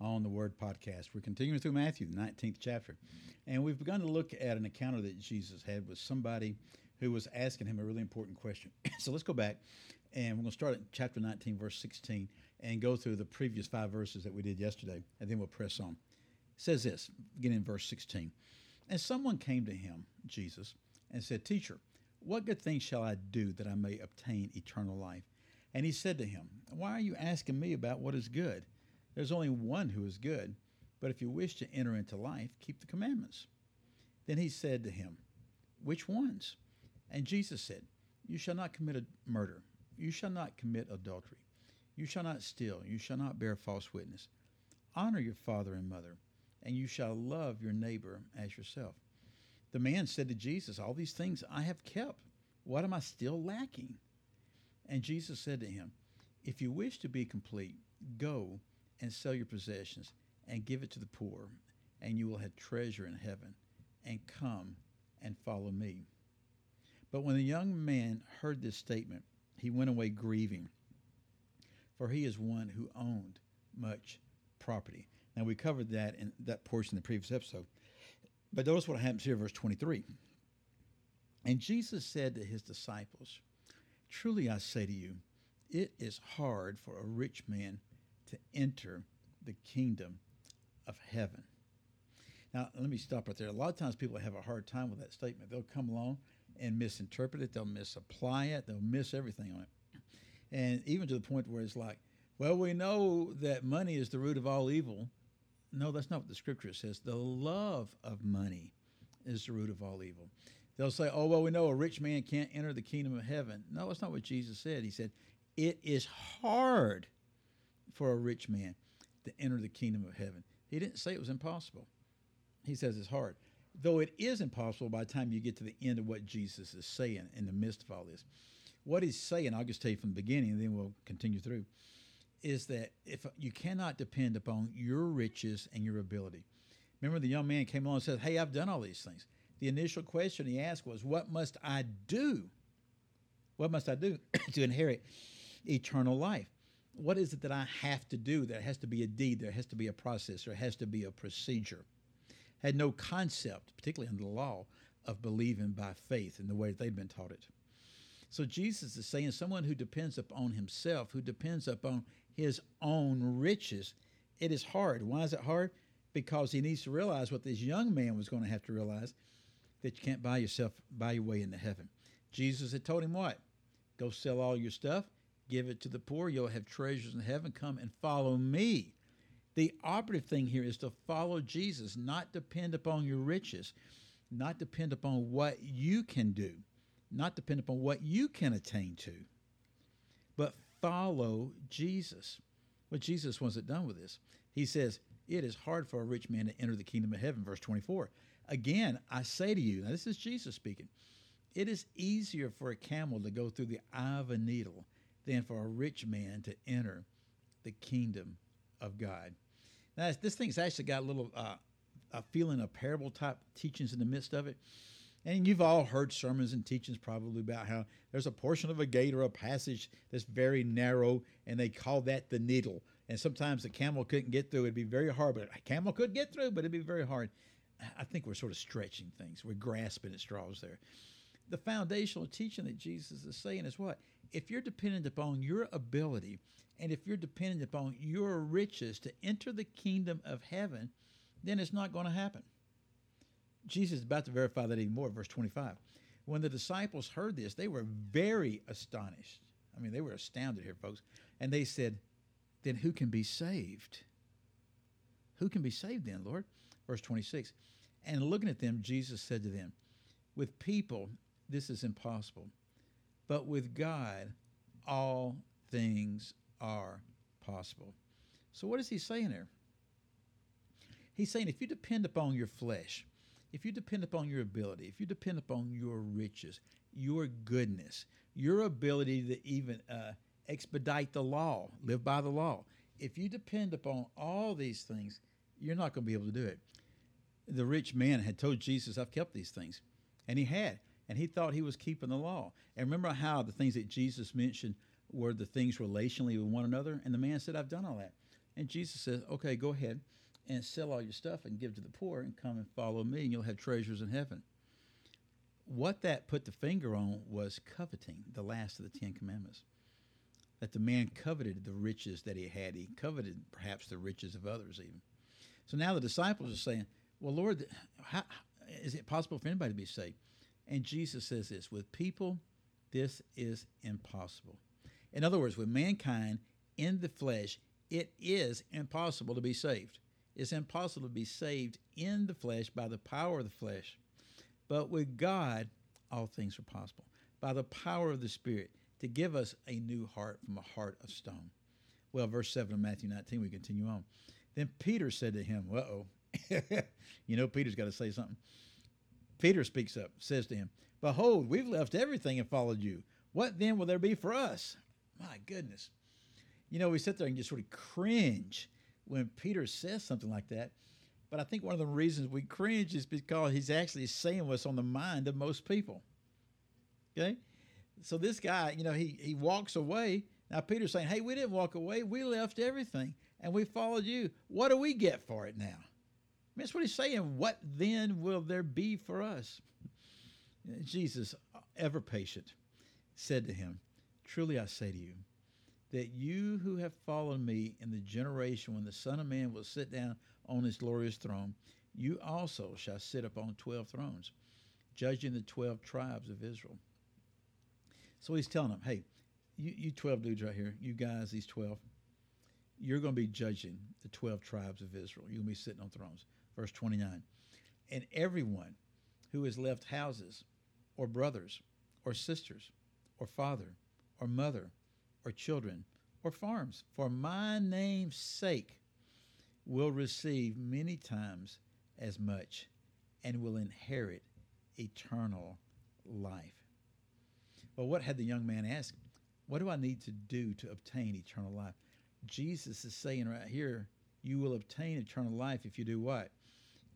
on the Word Podcast. We're continuing through Matthew, the 19th chapter. And we've begun to look at an encounter that Jesus had with somebody who was asking him a really important question. so let's go back and we're going to start at chapter 19, verse 16, and go through the previous five verses that we did yesterday, and then we'll press on. It says this, beginning in verse 16. And someone came to him, Jesus, and said, Teacher, what good thing shall I do that I may obtain eternal life? And he said to him, Why are you asking me about what is good? There's only one who is good. But if you wish to enter into life, keep the commandments. Then he said to him, Which ones? And Jesus said, You shall not commit a murder. You shall not commit adultery. You shall not steal. You shall not bear false witness. Honor your father and mother, and you shall love your neighbor as yourself. The man said to Jesus, All these things I have kept. What am I still lacking? And Jesus said to him, If you wish to be complete, go and sell your possessions and give it to the poor, and you will have treasure in heaven. And come and follow me. But when the young man heard this statement, he went away grieving, for he is one who owned much property. Now we covered that in that portion in the previous episode. But notice what happens here, verse 23. And Jesus said to his disciples, Truly I say to you, it is hard for a rich man to enter the kingdom of heaven. Now, let me stop right there. A lot of times people have a hard time with that statement. They'll come along and misinterpret it, they'll misapply it, they'll miss everything on it. And even to the point where it's like, well, we know that money is the root of all evil. No, that's not what the scripture says. The love of money is the root of all evil. They'll say, oh, well, we know a rich man can't enter the kingdom of heaven. No, that's not what Jesus said. He said, it is hard for a rich man to enter the kingdom of heaven. He didn't say it was impossible. He says it's hard. Though it is impossible by the time you get to the end of what Jesus is saying in the midst of all this. What he's saying, I'll just tell you from the beginning and then we'll continue through, is that if you cannot depend upon your riches and your ability. Remember the young man came along and said, Hey, I've done all these things. The initial question he asked was, What must I do? What must I do to inherit eternal life? What is it that I have to do? There has to be a deed, there has to be a process, there has to be a procedure. Had no concept, particularly under the law, of believing by faith in the way that they'd been taught it. So Jesus is saying someone who depends upon himself, who depends upon his own riches, it is hard. Why is it hard? Because he needs to realize what this young man was going to have to realize that you can't buy yourself, buy your way into heaven. Jesus had told him what? Go sell all your stuff give it to the poor, you'll have treasures in heaven. Come and follow me. The operative thing here is to follow Jesus, not depend upon your riches, not depend upon what you can do, not depend upon what you can attain to, but follow Jesus. What Jesus wasn't done with this. He says, It is hard for a rich man to enter the kingdom of heaven, verse 24. Again, I say to you, now this is Jesus speaking, it is easier for a camel to go through the eye of a needle than for a rich man to enter the kingdom of God. Now, this thing's actually got a little uh, a feeling of parable type teachings in the midst of it. And you've all heard sermons and teachings probably about how there's a portion of a gate or a passage that's very narrow, and they call that the needle. And sometimes the camel couldn't get through. It'd be very hard, but a camel could get through, but it'd be very hard. I think we're sort of stretching things. We're grasping at straws there. The foundational teaching that Jesus is saying is what? if you're dependent upon your ability and if you're dependent upon your riches to enter the kingdom of heaven, then it's not going to happen. Jesus is about to verify that even more, verse 25. When the disciples heard this, they were very astonished. I mean, they were astounded here, folks. And they said, Then who can be saved? Who can be saved then, Lord? Verse 26. And looking at them, Jesus said to them, With people, this is impossible but with God, all things are possible. So, what is he saying there? He's saying if you depend upon your flesh, if you depend upon your ability, if you depend upon your riches, your goodness, your ability to even uh, expedite the law, live by the law, if you depend upon all these things, you're not going to be able to do it. The rich man had told Jesus, I've kept these things. And he had. And he thought he was keeping the law. And remember how the things that Jesus mentioned were the things relationally with one another? And the man said, I've done all that. And Jesus says, Okay, go ahead and sell all your stuff and give to the poor and come and follow me, and you'll have treasures in heaven. What that put the finger on was coveting, the last of the Ten Commandments. That the man coveted the riches that he had. He coveted perhaps the riches of others, even. So now the disciples are saying, Well, Lord, how, is it possible for anybody to be saved? And Jesus says this with people, this is impossible. In other words, with mankind in the flesh, it is impossible to be saved. It's impossible to be saved in the flesh by the power of the flesh. But with God, all things are possible. By the power of the Spirit, to give us a new heart from a heart of stone. Well, verse 7 of Matthew 19, we continue on. Then Peter said to him, Uh oh. you know, Peter's got to say something. Peter speaks up, says to him, Behold, we've left everything and followed you. What then will there be for us? My goodness. You know, we sit there and just sort of cringe when Peter says something like that. But I think one of the reasons we cringe is because he's actually saying what's on the mind of most people. Okay? So this guy, you know, he, he walks away. Now Peter's saying, Hey, we didn't walk away. We left everything and we followed you. What do we get for it now? That's what he's saying. What then will there be for us? Jesus, ever patient, said to him, Truly I say to you, that you who have followed me in the generation when the Son of Man will sit down on his glorious throne, you also shall sit upon twelve thrones, judging the twelve tribes of Israel. So he's telling them, hey, you, you 12 dudes right here, you guys, these 12, you're going to be judging the 12 tribes of Israel. To be sitting on thrones. Verse 29. And everyone who has left houses or brothers or sisters or father or mother or children or farms for my name's sake will receive many times as much and will inherit eternal life. Well, what had the young man asked? What do I need to do to obtain eternal life? Jesus is saying right here, you will obtain eternal life if you do what?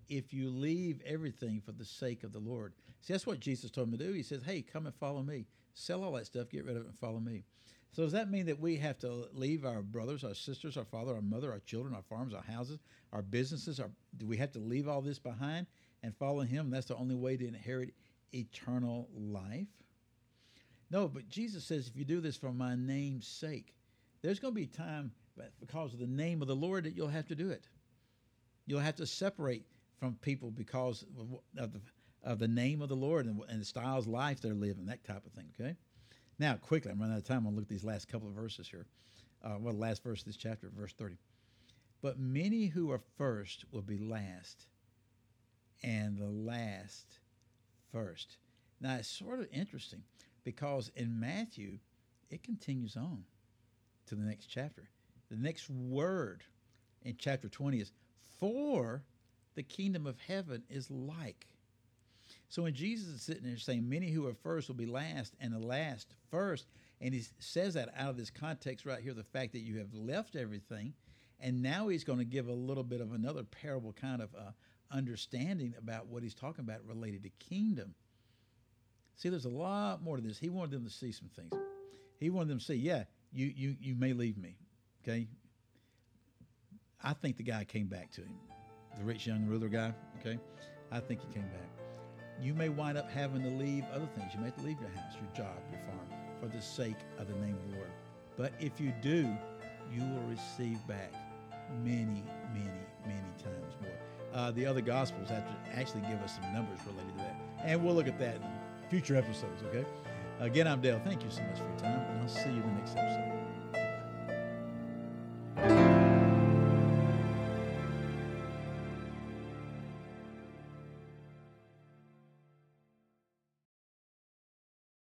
If you leave everything for the sake of the Lord. See, that's what Jesus told him to do. He says, hey, come and follow me. Sell all that stuff, get rid of it, and follow me. So does that mean that we have to leave our brothers, our sisters, our father, our mother, our children, our farms, our houses, our businesses? Our, do we have to leave all this behind and follow him? That's the only way to inherit eternal life? No, but Jesus says, if you do this for my name's sake, there's going to be time because of the name of the Lord that you'll have to do it. You'll have to separate from people because of the, of the name of the Lord and, and the styles of life they're living, that type of thing, okay? Now, quickly, I'm running out of time. I'll look at these last couple of verses here. Uh, well, the last verse of this chapter, verse 30. But many who are first will be last, and the last first. Now, it's sort of interesting because in Matthew, it continues on to the next chapter. The next word in chapter 20 is, For the kingdom of heaven is like. So when Jesus is sitting there saying, Many who are first will be last, and the last first, and he says that out of this context right here, the fact that you have left everything, and now he's going to give a little bit of another parable kind of uh, understanding about what he's talking about related to kingdom. See, there's a lot more to this. He wanted them to see some things. He wanted them to see, yeah, you you you may leave me, okay. I think the guy came back to him, the rich young ruler guy. Okay, I think he came back you may wind up having to leave other things. You may have to leave your house, your job, your farm for the sake of the name of the Lord. But if you do, you will receive back many, many, many times more. Uh, the other Gospels actually give us some numbers related to that. And we'll look at that in future episodes, okay? Again, I'm Dale. Thank you so much for your time, and I'll see you